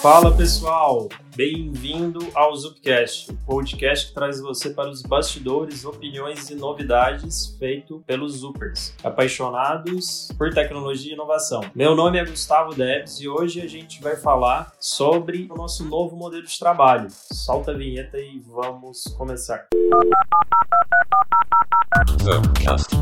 Fala pessoal, bem-vindo ao Zupcast, o podcast que traz você para os bastidores, opiniões e novidades feito pelos Zupers, apaixonados por tecnologia e inovação. Meu nome é Gustavo Debs e hoje a gente vai falar sobre o nosso novo modelo de trabalho. Solta a vinheta e vamos começar. Zupcast.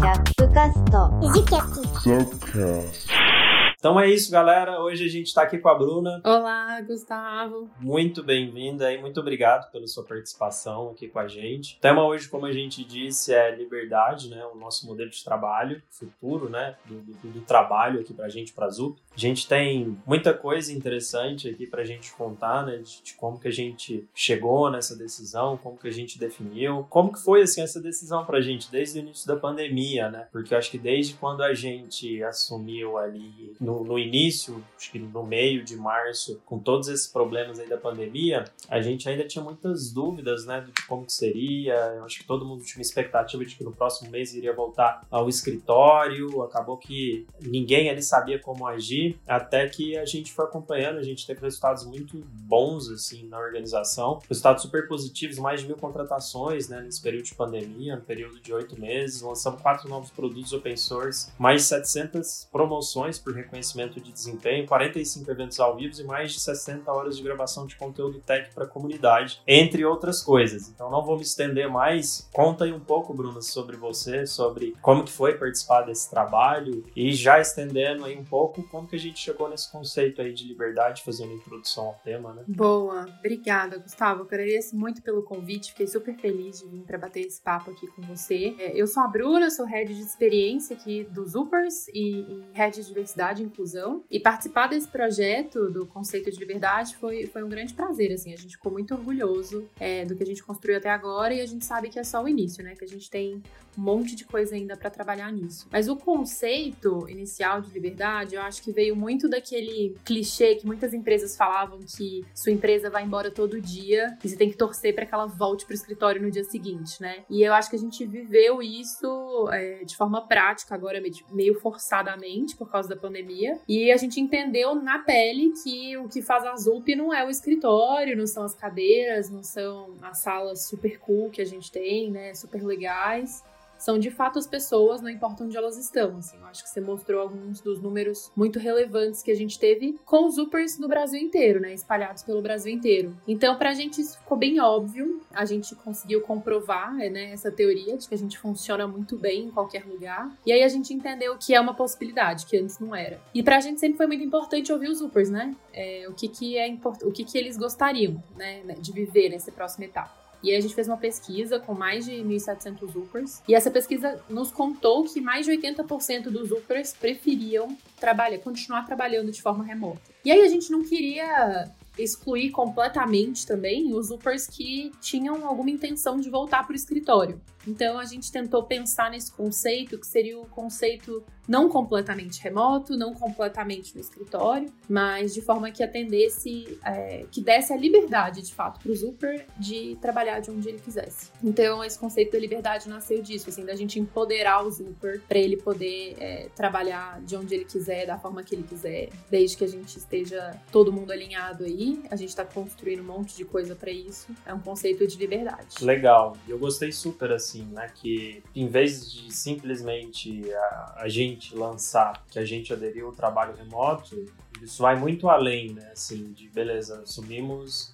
Zupcast. Então é isso, galera. Hoje a gente está aqui com a Bruna. Olá, Gustavo. Muito bem-vinda e muito obrigado pela sua participação aqui com a gente. O tema hoje, como a gente disse, é liberdade, né? O nosso modelo de trabalho, futuro, né? Do, do, do trabalho aqui para a gente, para a ZUP. A gente tem muita coisa interessante aqui para a gente contar, né? De, de, como que a gente chegou nessa decisão, como que a gente definiu, como que foi assim essa decisão para a gente desde o início da pandemia, né? Porque eu acho que desde quando a gente assumiu ali no no, início, acho que no meio de março, com todos esses problemas aí da pandemia, a gente ainda tinha muitas dúvidas, né, de como que seria. Eu acho que todo mundo tinha uma expectativa de que no próximo mês iria voltar ao escritório. Acabou que ninguém ali sabia como agir, até que a gente foi acompanhando, a gente teve resultados muito bons, assim, na organização. Resultados super positivos, mais de mil contratações, né, nesse período de pandemia, no período de oito meses. Lançamos quatro novos produtos open source, mais de 700 promoções por reconhecimento de desempenho, 45 eventos ao vivo e mais de 60 horas de gravação de conteúdo tech para a comunidade, entre outras coisas. Então não vou me estender mais. Conta aí um pouco, Bruno, sobre você, sobre como que foi participar desse trabalho e já estendendo aí um pouco como que a gente chegou nesse conceito aí de liberdade, fazendo introdução ao tema, né? Boa, obrigada, Gustavo. Eu agradeço muito pelo convite, fiquei super feliz de vir para bater esse papo aqui com você. É, eu sou a Bruna, sou head de experiência aqui dos Upers e, e head de diversidade inclusão. E participar desse projeto do conceito de liberdade foi, foi um grande prazer, assim. A gente ficou muito orgulhoso é, do que a gente construiu até agora e a gente sabe que é só o início, né? Que a gente tem um monte de coisa ainda para trabalhar nisso. Mas o conceito inicial de liberdade, eu acho que veio muito daquele clichê que muitas empresas falavam que sua empresa vai embora todo dia e você tem que torcer para que ela volte para o escritório no dia seguinte, né? E eu acho que a gente viveu isso é, de forma prática agora, meio forçadamente por causa da pandemia. E a gente entendeu na pele que o que faz a ZUP não é o escritório, não são as cadeiras, não são as salas super cool que a gente tem, né? Super legais são de fato as pessoas, não importa onde elas estão. Assim, eu acho que você mostrou alguns dos números muito relevantes que a gente teve com os Upers no Brasil inteiro, né? Espalhados pelo Brasil inteiro. Então, pra gente isso ficou bem óbvio. A gente conseguiu comprovar, né, essa teoria de que a gente funciona muito bem em qualquer lugar. E aí a gente entendeu que é uma possibilidade, que antes não era. E pra gente sempre foi muito importante ouvir os Upers, né? É, o que que é o que que eles gostariam, né, de viver nessa próxima etapa. E a gente fez uma pesquisa com mais de 1.700 Upers. E essa pesquisa nos contou que mais de 80% dos Upers preferiam trabalhar, continuar trabalhando de forma remota. E aí a gente não queria excluir completamente também os Upers que tinham alguma intenção de voltar para o escritório. Então a gente tentou pensar nesse conceito, que seria o conceito não completamente remoto, não completamente no escritório, mas de forma que atendesse, é, que desse a liberdade de fato para o Zuper de trabalhar de onde ele quisesse. Então esse conceito da liberdade nasceu disso, assim, da gente empoderar o Zuper para ele poder é, trabalhar de onde ele quiser, da forma que ele quiser, desde que a gente esteja todo mundo alinhado aí. A gente está construindo um monte de coisa para isso. É um conceito de liberdade. Legal. Eu gostei super assim assim, né? Que em vez de simplesmente a, a gente lançar que a gente aderiu ao trabalho remoto, isso vai muito além, né? Assim, de beleza, assumimos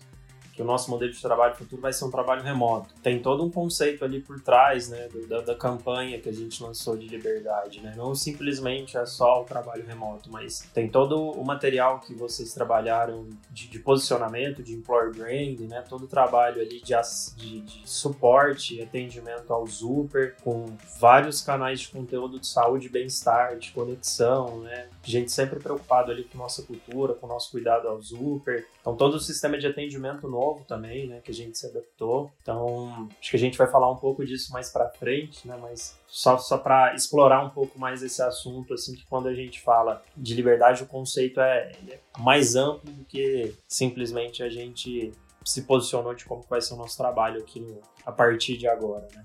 que o nosso modelo de trabalho futuro vai ser um trabalho remoto. Tem todo um conceito ali por trás, né, da, da, campanha que a gente lançou de liberdade, né? Não simplesmente é só o trabalho remoto, mas tem todo o material que vocês trabalharam de, de posicionamento, de employer branding, né? Todo o trabalho ali de, de, de suporte atendimento ao Super, com vários canais de conteúdo de saúde bem-estar, de conexão, né? Gente sempre preocupado ali com nossa cultura, com nosso cuidado ao Super. Então todo o sistema de atendimento novo novo também, né, que a gente se adaptou. Então, acho que a gente vai falar um pouco disso mais para frente, né, mas só, só para explorar um pouco mais esse assunto, assim, que quando a gente fala de liberdade, o conceito é, é mais amplo do que simplesmente a gente se posicionou de como vai ser o nosso trabalho aqui no, a partir de agora, né.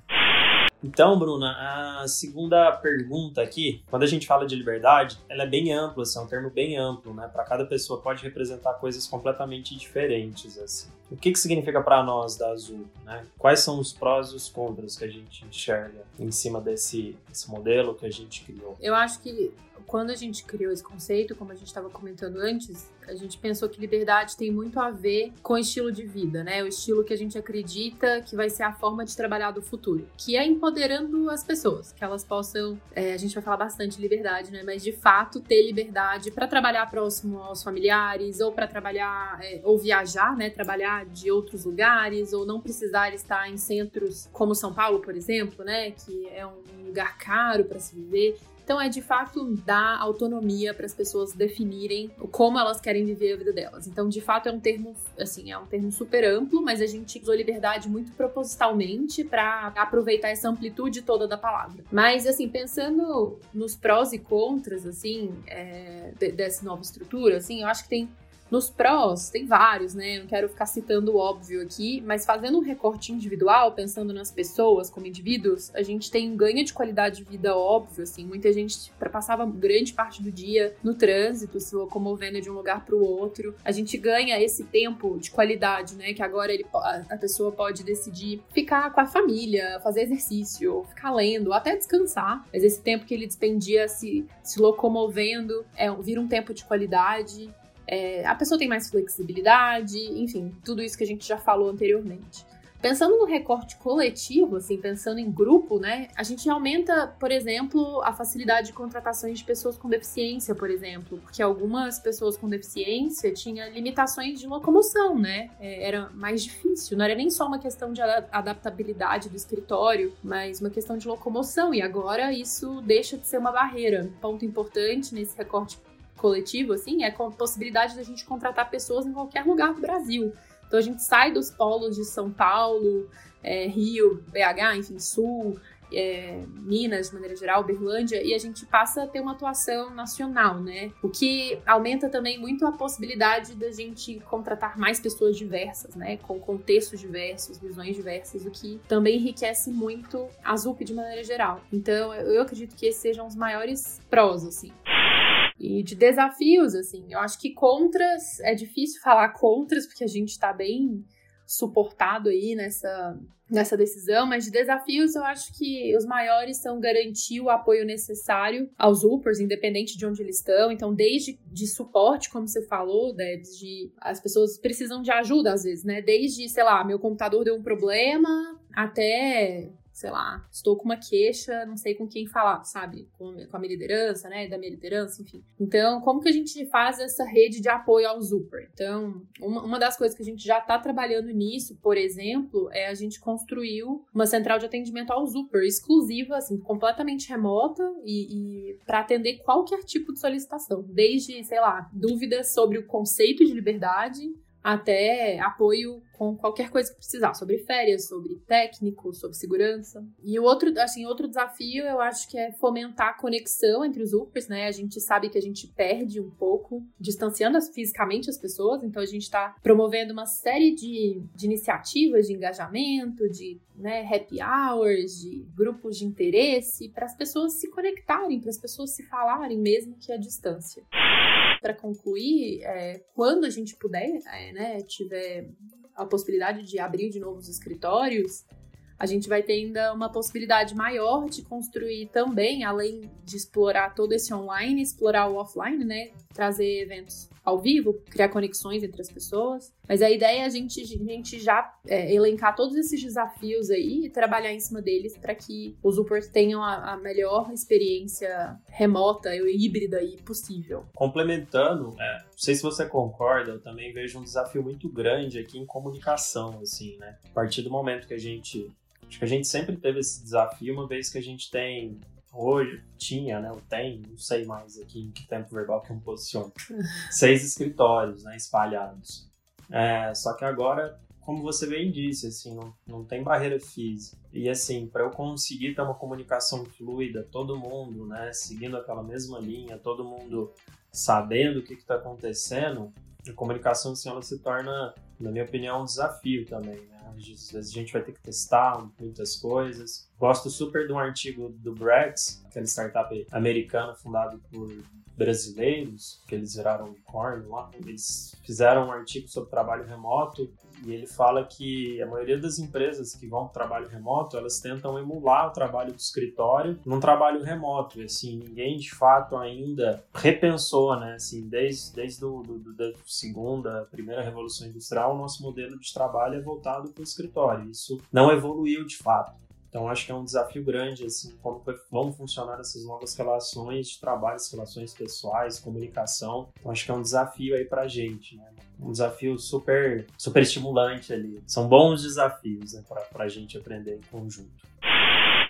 Então, Bruna, a segunda pergunta aqui, quando a gente fala de liberdade, ela é bem ampla, assim, é um termo bem amplo, né? Para cada pessoa pode representar coisas completamente diferentes, assim. O que, que significa para nós da Azul, né? Quais são os prós e os contras que a gente enxerga em cima desse, desse modelo que a gente criou? Eu acho que quando a gente criou esse conceito, como a gente estava comentando antes, a gente pensou que liberdade tem muito a ver com estilo de vida, né? O estilo que a gente acredita que vai ser a forma de trabalhar do futuro, que é empoderando as pessoas, que elas possam, é, a gente vai falar bastante de liberdade, né? Mas de fato ter liberdade para trabalhar próximo aos familiares, ou para trabalhar, é, ou viajar, né? Trabalhar de outros lugares, ou não precisar estar em centros como São Paulo, por exemplo, né? Que é um lugar caro para se viver. Então é de fato dar autonomia para as pessoas definirem como elas querem viver a vida delas. Então, de fato, é um termo assim, é um termo super amplo, mas a gente usou liberdade muito propositalmente para aproveitar essa amplitude toda da palavra. Mas assim, pensando nos prós e contras assim, é, dessa nova estrutura, assim, eu acho que tem nos prós, tem vários, né? Não quero ficar citando o óbvio aqui, mas fazendo um recorte individual, pensando nas pessoas como indivíduos, a gente tem um ganho de qualidade de vida óbvio, assim. Muita gente passava grande parte do dia no trânsito, se locomovendo de um lugar para o outro. A gente ganha esse tempo de qualidade, né? Que agora ele, a pessoa pode decidir ficar com a família, fazer exercício, ficar lendo, até descansar. Mas esse tempo que ele despendia se, se locomovendo é, vira um tempo de qualidade. É, a pessoa tem mais flexibilidade, enfim, tudo isso que a gente já falou anteriormente. Pensando no recorte coletivo, assim, pensando em grupo, né, a gente aumenta, por exemplo, a facilidade de contratações de pessoas com deficiência, por exemplo, porque algumas pessoas com deficiência tinham limitações de locomoção, né, é, era mais difícil, não era nem só uma questão de adaptabilidade do escritório, mas uma questão de locomoção, e agora isso deixa de ser uma barreira. Ponto importante nesse recorte coletivo, assim, é com a possibilidade da gente contratar pessoas em qualquer lugar do Brasil. Então a gente sai dos polos de São Paulo, é, Rio, BH, enfim, Sul, é, Minas, de maneira geral, Berlândia, e a gente passa a ter uma atuação nacional, né? O que aumenta também muito a possibilidade da gente contratar mais pessoas diversas, né? Com contextos diversos, visões diversas, o que também enriquece muito a ZUP de maneira geral. Então, eu acredito que esses sejam os maiores prós, assim e de desafios, assim. Eu acho que contras, é difícil falar contras, porque a gente está bem suportado aí nessa, nessa decisão, mas de desafios eu acho que os maiores são garantir o apoio necessário aos Upers, independente de onde eles estão. Então, desde de suporte, como você falou, né, de as pessoas precisam de ajuda às vezes, né? Desde, sei lá, meu computador deu um problema até sei lá, estou com uma queixa, não sei com quem falar, sabe? Com, com a minha liderança, né? Da minha liderança, enfim. Então, como que a gente faz essa rede de apoio ao Zuper? Então, uma, uma das coisas que a gente já está trabalhando nisso, por exemplo, é a gente construiu uma central de atendimento ao Zuper, exclusiva, assim, completamente remota e, e para atender qualquer tipo de solicitação, desde, sei lá, dúvidas sobre o conceito de liberdade até apoio com qualquer coisa que precisar, sobre férias, sobre técnico, sobre segurança. E o outro, assim, outro desafio eu acho que é fomentar a conexão entre os UPers, né? A gente sabe que a gente perde um pouco, distanciando fisicamente as pessoas, então a gente está promovendo uma série de, de iniciativas de engajamento, de né, happy hours, de grupos de interesse, para as pessoas se conectarem, para as pessoas se falarem, mesmo que à distância. Para concluir, é, quando a gente puder, é, né, tiver a possibilidade de abrir de novo os escritórios, a gente vai ter ainda uma possibilidade maior de construir também, além de explorar todo esse online, explorar o offline, né? Trazer eventos ao vivo, criar conexões entre as pessoas. Mas a ideia é a gente, a gente já é, elencar todos esses desafios aí e trabalhar em cima deles para que os Upers tenham a, a, melhor experiência remota e híbrida aí possível. Complementando, é, não sei se você concorda, eu também vejo um desafio muito grande aqui em comunicação, assim, né? A partir do momento que a gente Acho que a gente sempre teve esse desafio, uma vez que a gente tem hoje, tinha, né? Tem, não sei mais aqui em que tempo verbal que eu me posiciono. seis escritórios, né? Espalhados. É, só que agora, como você bem disse, assim, não, não tem barreira física. E assim, para eu conseguir ter uma comunicação fluida, todo mundo, né? Seguindo aquela mesma linha, todo mundo sabendo o que está acontecendo, a comunicação assim, ela se torna na minha opinião, um desafio também, né? Às vezes a gente vai ter que testar muitas coisas. Gosto super de um artigo do Brex, aquela startup americana fundada por brasileiros, que eles viraram unicórnio lá. Eles fizeram um artigo sobre trabalho remoto e ele fala que a maioria das empresas que vão para o trabalho remoto, elas tentam emular o trabalho do escritório num trabalho remoto. E, assim, ninguém de fato ainda repensou, né? Assim, desde, desde do, do, da segunda, primeira revolução industrial, o nosso modelo de trabalho é voltado para o escritório. Isso não evoluiu de fato. Então acho que é um desafio grande assim como vão funcionar essas novas relações de trabalho, relações pessoais, comunicação. Então acho que é um desafio aí para gente, né? Um desafio super super estimulante ali. São bons desafios né, para a gente aprender em conjunto.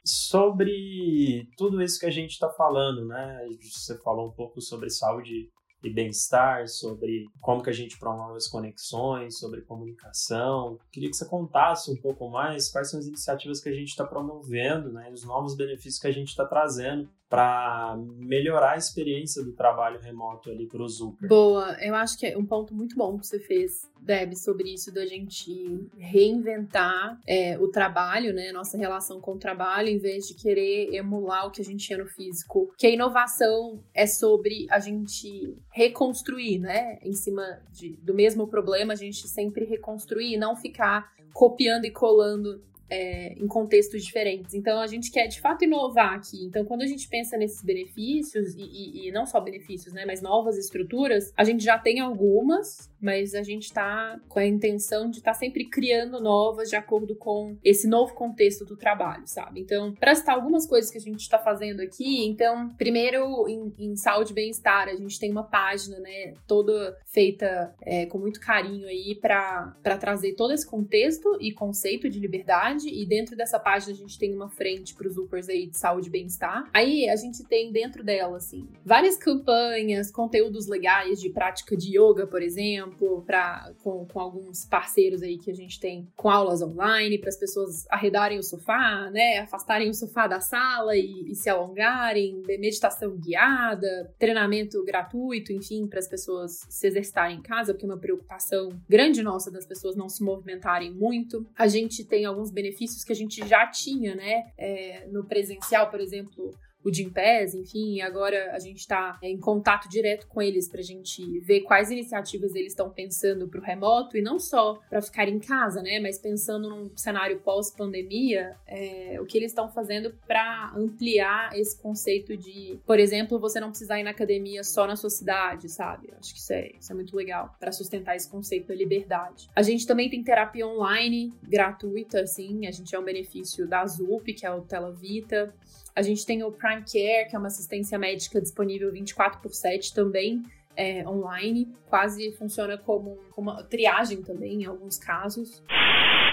Sobre tudo isso que a gente está falando, né? Você falou um pouco sobre saúde e bem-estar, sobre como que a gente promove as conexões, sobre comunicação. Queria que você contasse um pouco mais quais são as iniciativas que a gente está promovendo, né, os novos benefícios que a gente está trazendo para melhorar a experiência do trabalho remoto ali para o Zucker. Boa, eu acho que é um ponto muito bom que você fez, Deb, sobre isso da gente reinventar é, o trabalho, né, nossa relação com o trabalho, em vez de querer emular o que a gente tinha no físico. Que a inovação é sobre a gente reconstruir, né, em cima de, do mesmo problema, a gente sempre reconstruir e não ficar copiando e colando é, em contextos diferentes. Então, a gente quer de fato inovar aqui. Então, quando a gente pensa nesses benefícios, e, e, e não só benefícios, né, mas novas estruturas, a gente já tem algumas, mas a gente está com a intenção de estar tá sempre criando novas de acordo com esse novo contexto do trabalho, sabe? Então, para citar algumas coisas que a gente está fazendo aqui, então, primeiro em, em saúde e bem-estar, a gente tem uma página, né, toda feita é, com muito carinho aí para trazer todo esse contexto e conceito de liberdade, e dentro dessa página a gente tem uma frente para os upers aí de saúde e bem-estar. Aí a gente tem dentro dela, assim, várias campanhas, conteúdos legais de prática de yoga, por exemplo exemplo, pra, com, com alguns parceiros aí que a gente tem com aulas online, para as pessoas arredarem o sofá, né? Afastarem o sofá da sala e, e se alongarem, meditação guiada, treinamento gratuito, enfim, para as pessoas se exercitarem em casa, porque é uma preocupação grande nossa das pessoas não se movimentarem muito. A gente tem alguns benefícios que a gente já tinha, né? É, no presencial, por exemplo, o Gimpass, enfim, agora a gente está em contato direto com eles para a gente ver quais iniciativas eles estão pensando para o remoto e não só para ficar em casa, né, mas pensando num cenário pós-pandemia, é, o que eles estão fazendo para ampliar esse conceito de, por exemplo, você não precisar ir na academia só na sua cidade, sabe? Acho que isso é, isso é muito legal para sustentar esse conceito da liberdade. A gente também tem terapia online gratuita, assim, a gente é um benefício da ZUP, que é o Tela Vita. A gente tem o Prime Care, que é uma assistência médica disponível 24 por 7 também. É, online, quase funciona como, como uma triagem também em alguns casos.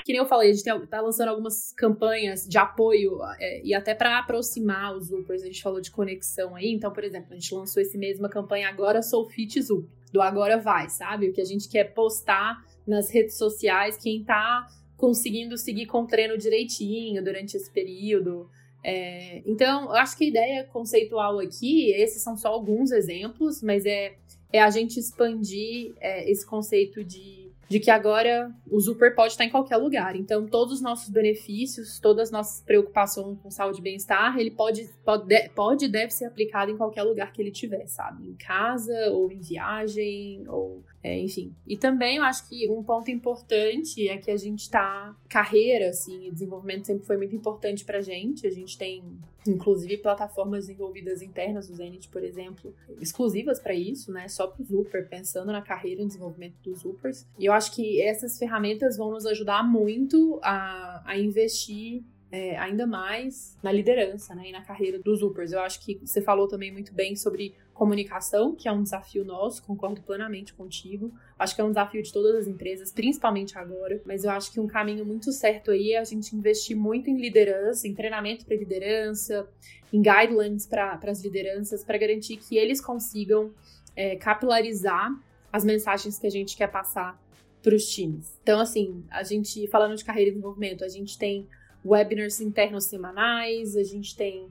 Que nem eu falei, a gente está lançando algumas campanhas de apoio é, e até para aproximar os Upers, a gente falou de conexão aí. Então, por exemplo, a gente lançou esse mês uma campanha Agora Sou Fit Zup, do Agora Vai, sabe? O que a gente quer postar nas redes sociais, quem está conseguindo seguir com o treino direitinho durante esse período. É, então, eu acho que a ideia conceitual aqui, esses são só alguns exemplos, mas é, é a gente expandir é, esse conceito de de que agora o Super pode estar em qualquer lugar. Então, todos os nossos benefícios, todas as nossas preocupações com saúde e bem-estar, ele pode, pode, pode deve ser aplicado em qualquer lugar que ele tiver, sabe? Em casa, ou em viagem, ou é, enfim. E também eu acho que um ponto importante é que a gente tá. Carreira, assim, e desenvolvimento sempre foi muito importante pra gente. A gente tem, inclusive, plataformas desenvolvidas internas do Zenit, por exemplo, exclusivas para isso, né? Só pro Super, pensando na carreira e desenvolvimento dos Supers. E eu acho que essas ferramentas vão nos ajudar muito a, a investir é, ainda mais na liderança né, e na carreira dos Upers. Eu acho que você falou também muito bem sobre comunicação, que é um desafio nosso, concordo plenamente contigo. Acho que é um desafio de todas as empresas, principalmente agora, mas eu acho que um caminho muito certo aí é a gente investir muito em liderança, em treinamento para liderança, em guidelines para as lideranças, para garantir que eles consigam é, capilarizar as mensagens que a gente quer passar para os times. Então, assim, a gente, falando de carreira e desenvolvimento, a gente tem webinars internos semanais, a gente tem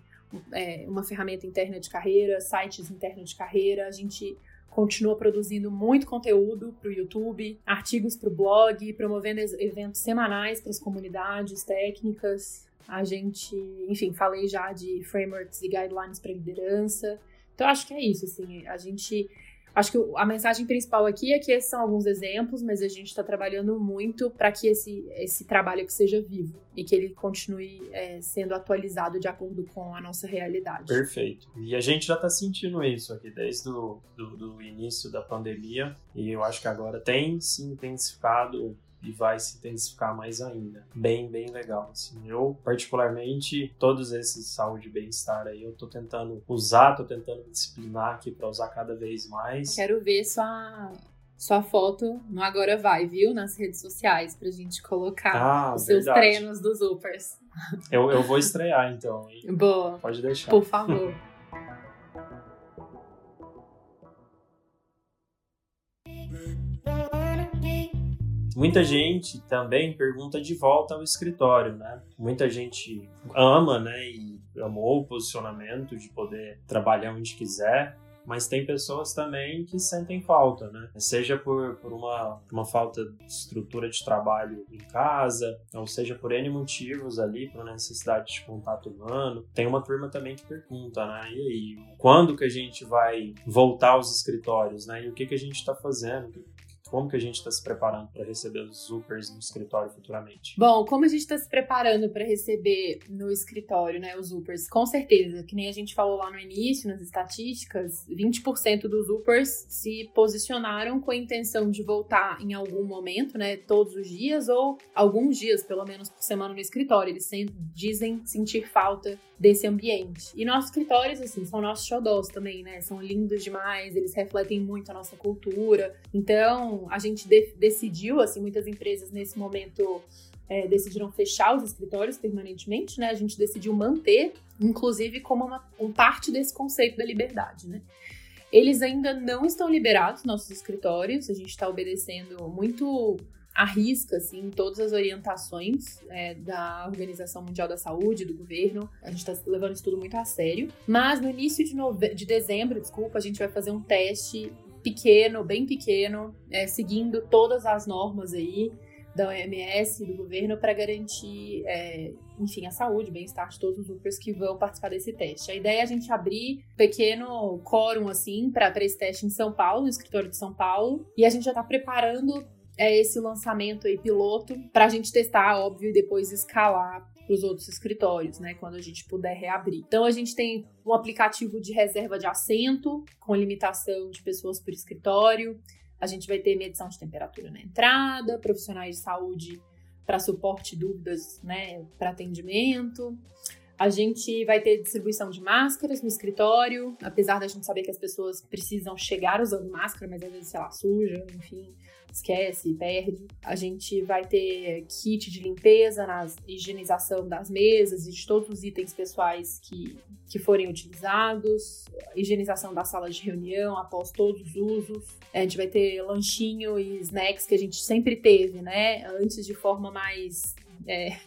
é, uma ferramenta interna de carreira, sites internos de carreira, a gente continua produzindo muito conteúdo para o YouTube, artigos para o blog, promovendo eventos semanais para as comunidades técnicas. A gente, enfim, falei já de frameworks e guidelines para liderança. Então, acho que é isso, assim, a gente Acho que a mensagem principal aqui é que esses são alguns exemplos, mas a gente está trabalhando muito para que esse, esse trabalho aqui seja vivo e que ele continue é, sendo atualizado de acordo com a nossa realidade. Perfeito. E a gente já está sentindo isso aqui desde o do, do início da pandemia e eu acho que agora tem se intensificado e vai se intensificar mais ainda. Bem, bem legal. Assim. Eu, particularmente, todos esses saúde e bem-estar aí, eu tô tentando usar, tô tentando me disciplinar aqui para usar cada vez mais. Quero ver sua, sua foto no Agora Vai, viu? Nas redes sociais, pra gente colocar ah, os seus verdade. treinos dos Upers. Eu, eu vou estrear então. Hein? Boa. Pode deixar. Por favor. Muita gente também pergunta de volta ao escritório, né? Muita gente ama, né, e amou o posicionamento de poder trabalhar onde quiser, mas tem pessoas também que sentem falta, né? Seja por, por uma, uma falta de estrutura de trabalho em casa, ou seja por N motivos ali, por necessidade de contato humano. Tem uma turma também que pergunta, né? E aí, quando que a gente vai voltar aos escritórios, né? E o que, que a gente está fazendo? Como que a gente está se preparando para receber os Upers no escritório futuramente? Bom, como a gente está se preparando para receber no escritório, né, os Upers? Com certeza, que nem a gente falou lá no início, nas estatísticas, 20% dos Upers se posicionaram com a intenção de voltar em algum momento, né, todos os dias ou alguns dias, pelo menos por semana no escritório. Eles dizem sentir falta desse ambiente. E nossos escritórios, assim, são nossos xodós também, né? São lindos demais, eles refletem muito a nossa cultura. Então, a gente de decidiu, assim, muitas empresas nesse momento é, decidiram fechar os escritórios permanentemente, né? A gente decidiu manter, inclusive, como uma, uma parte desse conceito da liberdade, né? Eles ainda não estão liberados, nossos escritórios, a gente está obedecendo muito arrisca assim todas as orientações é, da Organização Mundial da Saúde, do governo. A gente está levando isso tudo muito a sério. Mas no início de, nove... de dezembro, desculpa, a gente vai fazer um teste pequeno, bem pequeno, é, seguindo todas as normas aí da OMS, do governo, para garantir, é, enfim, a saúde, o bem-estar de todos os Upers que vão participar desse teste. A ideia é a gente abrir um pequeno quórum, assim, para esse teste em São Paulo, no escritório de São Paulo, e a gente já está preparando é esse lançamento aí piloto para a gente testar, óbvio, e depois escalar para os outros escritórios, né, quando a gente puder reabrir. Então a gente tem um aplicativo de reserva de assento com limitação de pessoas por escritório. A gente vai ter medição de temperatura na entrada, profissionais de saúde para suporte dúvidas, né, para atendimento. A gente vai ter distribuição de máscaras no escritório, apesar da gente saber que as pessoas precisam chegar usando máscara, mas às vezes, sei lá, suja, enfim esquece, perde. A gente vai ter kit de limpeza, na higienização das mesas e de todos os itens pessoais que, que forem utilizados, higienização da sala de reunião após todos os usos. A gente vai ter lanchinho e snacks que a gente sempre teve, né? Antes de forma mais. É,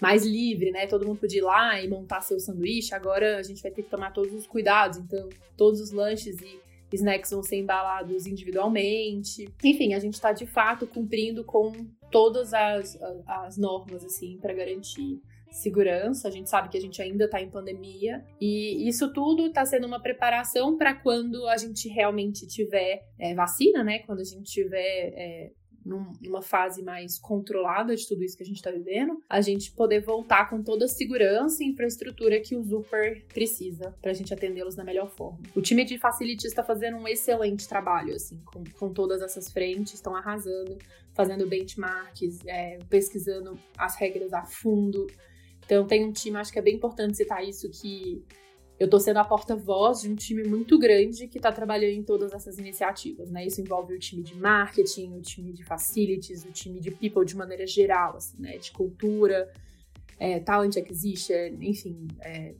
mais livre, né? Todo mundo podia ir lá e montar seu sanduíche. Agora a gente vai ter que tomar todos os cuidados. Então, todos os lanches e snacks vão ser embalados individualmente. Enfim, a gente está de fato cumprindo com todas as, as normas, assim, para garantir segurança. A gente sabe que a gente ainda está em pandemia e isso tudo está sendo uma preparação para quando a gente realmente tiver é, vacina, né? Quando a gente tiver é, numa fase mais controlada de tudo isso que a gente está vivendo, a gente poder voltar com toda a segurança e infraestrutura que o Zuper precisa para a gente atendê-los da melhor forma. O time de facilities está fazendo um excelente trabalho, assim, com, com todas essas frentes, estão arrasando, fazendo benchmarks, é, pesquisando as regras a fundo. Então tem um time, acho que é bem importante citar isso, que eu estou sendo a porta-voz de um time muito grande que está trabalhando em todas essas iniciativas, né? Isso envolve o time de marketing, o time de facilities, o time de people de maneira geral, assim, né? De cultura, é, talent acquisition, enfim. É,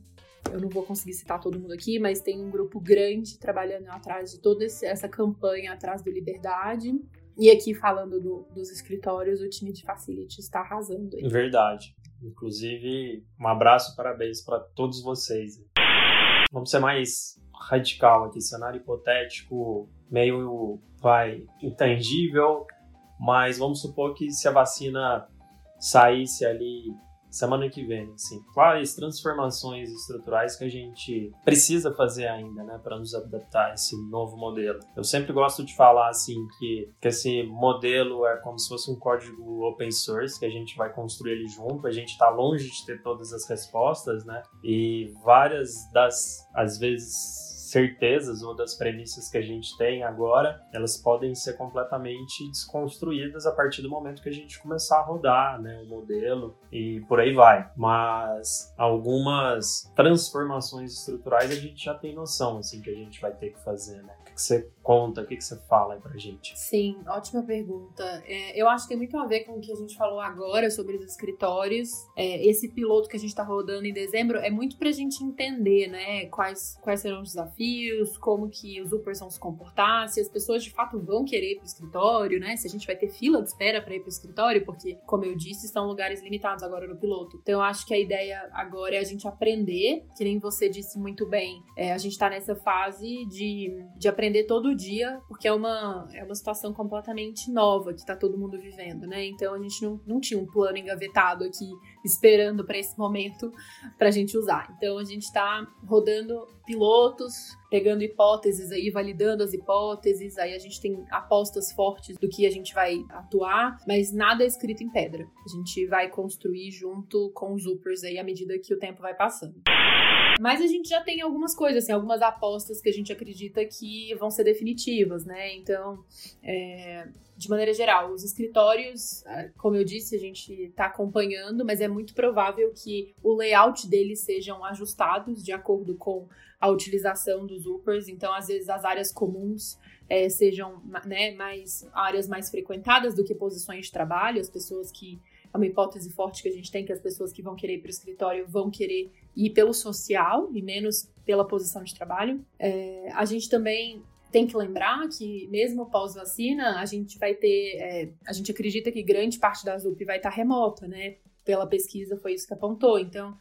eu não vou conseguir citar todo mundo aqui, mas tem um grupo grande trabalhando atrás de toda essa campanha atrás do Liberdade. E aqui falando do, dos escritórios, o time de facilities está arrasando. Aí. Verdade. Inclusive, um abraço e parabéns para todos vocês. Vamos ser mais radical aqui, cenário hipotético, meio vai intangível, mas vamos supor que se a vacina saísse ali semana que vem, assim, quais transformações estruturais que a gente precisa fazer ainda, né, para nos adaptar a esse novo modelo. Eu sempre gosto de falar assim que, que esse modelo é como se fosse um código open source que a gente vai construir ele junto. A gente está longe de ter todas as respostas, né, e várias das às vezes certezas ou das premissas que a gente tem agora, elas podem ser completamente desconstruídas a partir do momento que a gente começar a rodar, né, o modelo e por aí vai. Mas algumas transformações estruturais a gente já tem noção assim que a gente vai ter que fazer, né? que você conta, o que, que você fala aí pra gente? Sim, ótima pergunta. É, eu acho que tem muito a ver com o que a gente falou agora sobre os escritórios. É, esse piloto que a gente tá rodando em dezembro é muito pra gente entender, né, quais, quais serão os desafios, como que os Upers vão se comportar, se as pessoas de fato vão querer ir pro escritório, né, se a gente vai ter fila de espera para ir pro escritório, porque, como eu disse, estão lugares limitados agora no piloto. Então, eu acho que a ideia agora é a gente aprender, que nem você disse muito bem, é, a gente tá nessa fase de, de aprender aprender dia, porque é uma, é uma situação completamente nova que tá todo mundo vivendo, né? Então a gente não, não tinha um plano engavetado aqui esperando para esse momento pra gente usar. Então a gente tá rodando pilotos, pegando hipóteses aí, validando as hipóteses, aí a gente tem apostas fortes do que a gente vai atuar, mas nada é escrito em pedra. A gente vai construir junto com os Upers aí à medida que o tempo vai passando. Mas a gente já tem algumas coisas, assim, algumas apostas que a gente acredita que vão ser definitivas, né? Então, é, de maneira geral, os escritórios, é, como eu disse, a gente está acompanhando, mas é muito provável que o layout deles sejam ajustados de acordo com a utilização dos Upers. Então, às vezes, as áreas comuns é, sejam né, mais áreas mais frequentadas do que posições de trabalho, as pessoas que é uma hipótese forte que a gente tem que as pessoas que vão querer ir para o escritório vão querer ir pelo social e menos pela posição de trabalho. É, a gente também tem que lembrar que mesmo pós-vacina a gente vai ter, é, a gente acredita que grande parte da ZUP vai estar remota, né? Pela pesquisa foi isso que apontou. Então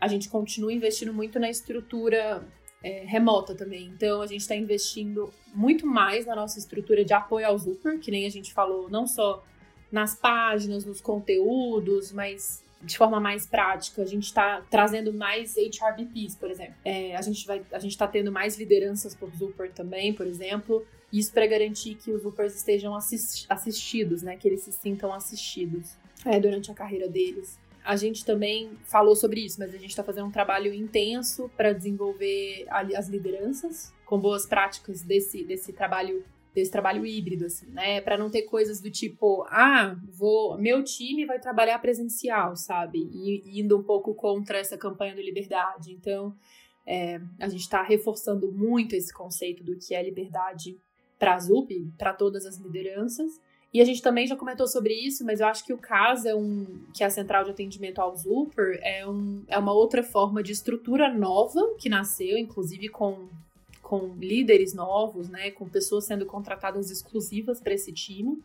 a gente continua investindo muito na estrutura é, remota também. Então a gente está investindo muito mais na nossa estrutura de apoio ao Zuper, que nem a gente falou, não só nas páginas, nos conteúdos, mas de forma mais prática, a gente está trazendo mais HRBPs, por exemplo. É, a gente vai, a gente está tendo mais lideranças por Zuper também, por exemplo. Isso para garantir que os Zupers estejam assist, assistidos, né? Que eles se sintam assistidos é, durante a carreira deles. A gente também falou sobre isso, mas a gente está fazendo um trabalho intenso para desenvolver as lideranças com boas práticas desse, desse trabalho desse trabalho híbrido, assim, né? Para não ter coisas do tipo, ah, vou, meu time vai trabalhar presencial, sabe? E indo um pouco contra essa campanha do liberdade. Então, é, a gente está reforçando muito esse conceito do que é liberdade para a ZUP, para todas as lideranças. E a gente também já comentou sobre isso, mas eu acho que o caso é um que é a central de atendimento ao Zuper é, um, é uma outra forma de estrutura nova que nasceu, inclusive com com líderes novos, né, com pessoas sendo contratadas exclusivas para esse time,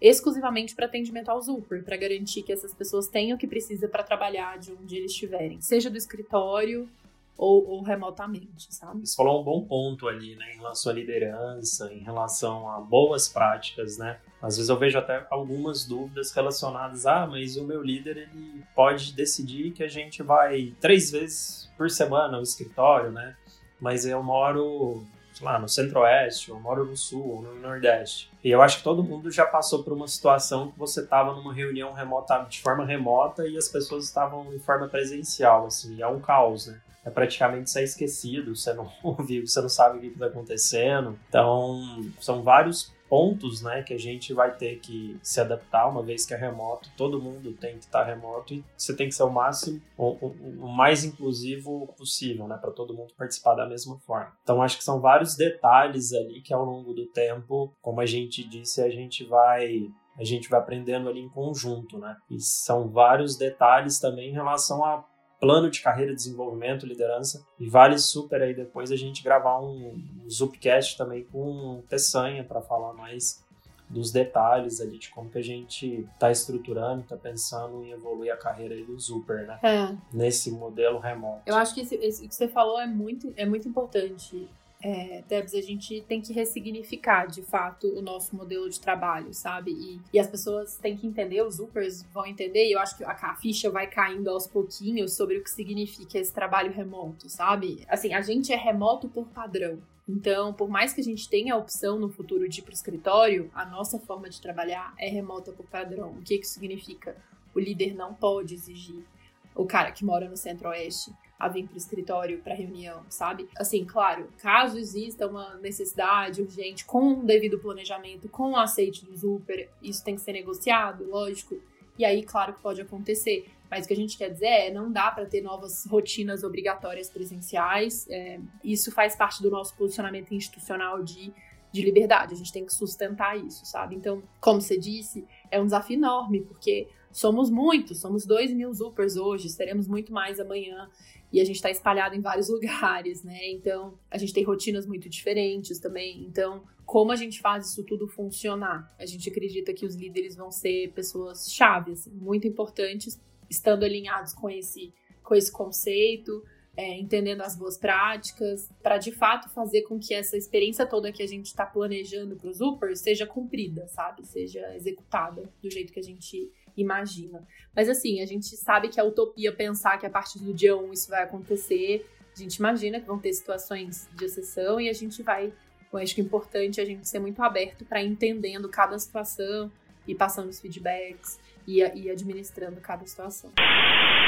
exclusivamente para atendimento ao Zuper, para garantir que essas pessoas tenham o que precisa para trabalhar de onde eles estiverem, seja do escritório ou, ou, remotamente, sabe? Você falou um bom ponto ali, né, em relação à liderança, em relação a boas práticas, né? Às vezes eu vejo até algumas dúvidas relacionadas, ah, mas o meu líder ele pode decidir que a gente vai três vezes por semana ao escritório, né? Mas eu moro lá no centro-oeste, eu moro no sul ou no nordeste. E eu acho que todo mundo já passou por uma situação que você estava numa reunião remota, de forma remota e as pessoas estavam em forma presencial, assim, é um caos, né? É praticamente ser esquecido, você não ouve, você não sabe o que está acontecendo. Então, são vários pontos, né, que a gente vai ter que se adaptar, uma vez que é remoto, todo mundo tem que estar remoto e você tem que ser o máximo, o, o, o mais inclusivo possível, né, para todo mundo participar da mesma forma. Então acho que são vários detalhes ali que ao longo do tempo, como a gente disse, a gente vai a gente vai aprendendo ali em conjunto, né? E são vários detalhes também em relação a plano de carreira, desenvolvimento, liderança. E vale super aí depois a gente gravar um, um Zupcast também com Tessanha para falar mais dos detalhes ali de como que a gente está estruturando, está pensando em evoluir a carreira do Zuper, né? É. Nesse modelo remoto. Eu acho que esse, esse, o que você falou é muito, é muito importante. É, Debs, a gente tem que ressignificar de fato o nosso modelo de trabalho, sabe? E, e as pessoas têm que entender, os Upers vão entender, e eu acho que a, a ficha vai caindo aos pouquinhos sobre o que significa esse trabalho remoto, sabe? Assim, a gente é remoto por padrão. Então, por mais que a gente tenha a opção no futuro de ir para o escritório, a nossa forma de trabalhar é remota por padrão. O que isso significa? O líder não pode exigir o cara que mora no centro-oeste a vir para o escritório para reunião, sabe? Assim, claro, caso exista uma necessidade urgente com o devido planejamento, com o aceite do Super, isso tem que ser negociado, lógico. E aí, claro que pode acontecer. Mas o que a gente quer dizer é não dá para ter novas rotinas obrigatórias presenciais. É, isso faz parte do nosso posicionamento institucional de, de liberdade. A gente tem que sustentar isso, sabe? Então, como você disse, é um desafio enorme, porque somos muitos, somos 2 mil Supers hoje, seremos muito mais amanhã. E a gente está espalhado em vários lugares, né? Então, a gente tem rotinas muito diferentes também. Então, como a gente faz isso tudo funcionar? A gente acredita que os líderes vão ser pessoas chave, assim, muito importantes estando alinhados com esse, com esse conceito, é, entendendo as boas práticas, para de fato fazer com que essa experiência toda que a gente está planejando para os Upers seja cumprida, sabe? Seja executada do jeito que a gente imagina. Mas assim, a gente sabe que é utopia pensar que a partir do dia 1 isso vai acontecer. A gente imagina que vão ter situações de exceção e a gente vai. Eu acho que é importante a gente ser muito aberto para entendendo cada situação e passando os feedbacks e, e administrando cada situação.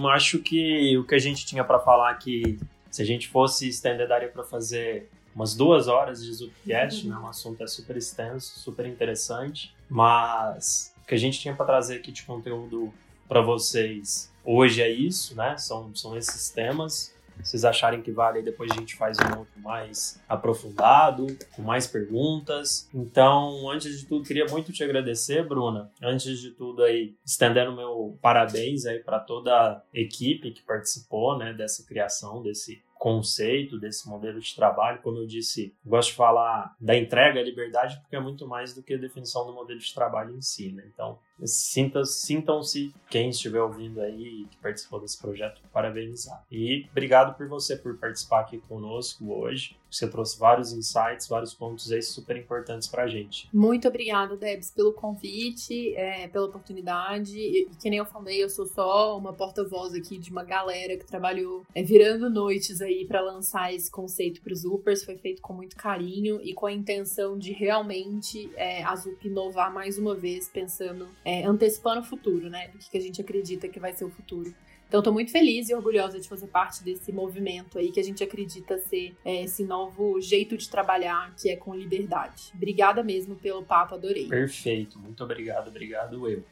Eu acho que o que a gente tinha para falar aqui, se a gente fosse estender, daria para fazer umas duas horas de Zupcast, uhum. né? Um assunto é super extenso, super interessante, mas que a gente tinha para trazer aqui de conteúdo para vocês hoje é isso, né? São, são esses temas vocês acharem que vale, depois a gente faz um outro mais aprofundado, com mais perguntas. Então, antes de tudo, queria muito te agradecer, Bruna. Antes de tudo aí, estendendo meu parabéns aí para toda a equipe que participou, né, dessa criação desse conceito desse modelo de trabalho. Como eu disse, gosto de falar da entrega à liberdade porque é muito mais do que a definição do modelo de trabalho em si. Né? Então, sintam-se, quem estiver ouvindo aí que participou desse projeto, parabenizar. E obrigado por você por participar aqui conosco hoje. Você trouxe vários insights, vários pontos aí super importantes para a gente. Muito obrigada, Debs, pelo convite, é, pela oportunidade. E, que nem eu falei, eu sou só uma porta-voz aqui de uma galera que trabalhou é, virando noites aí para lançar esse conceito para os Upers. Foi feito com muito carinho e com a intenção de realmente é, a Zup inovar mais uma vez, pensando, é, antecipando o futuro, né? Do que, a gente acredita que vai ser o futuro. Então, estou muito feliz e orgulhosa de fazer parte desse movimento aí que a gente acredita ser é, esse novo jeito de trabalhar, que é com liberdade. Obrigada mesmo pelo papo, adorei. Perfeito, muito obrigado, obrigado eu.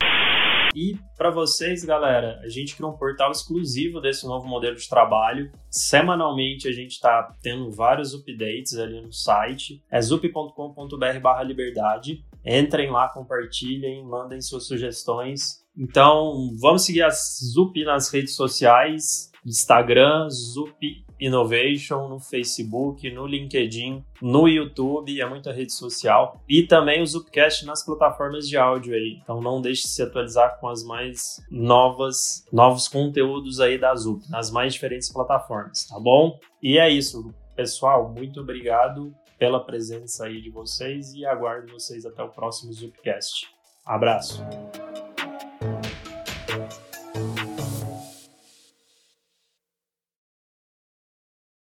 E para vocês, galera, a gente criou um portal exclusivo desse novo modelo de trabalho. Semanalmente a gente está tendo vários updates ali no site. É zup.com.br/liberdade. Entrem lá, compartilhem, mandem suas sugestões. Então, vamos seguir a Zup nas redes sociais, Instagram, Zup Innovation, no Facebook, no LinkedIn, no YouTube, é muita rede social. E também o Zupcast nas plataformas de áudio aí. Então não deixe de se atualizar com as mais novas, novos conteúdos aí da Zup, nas mais diferentes plataformas, tá bom? E é isso, pessoal. Muito obrigado pela presença aí de vocês e aguardo vocês até o próximo Zupcast. Abraço!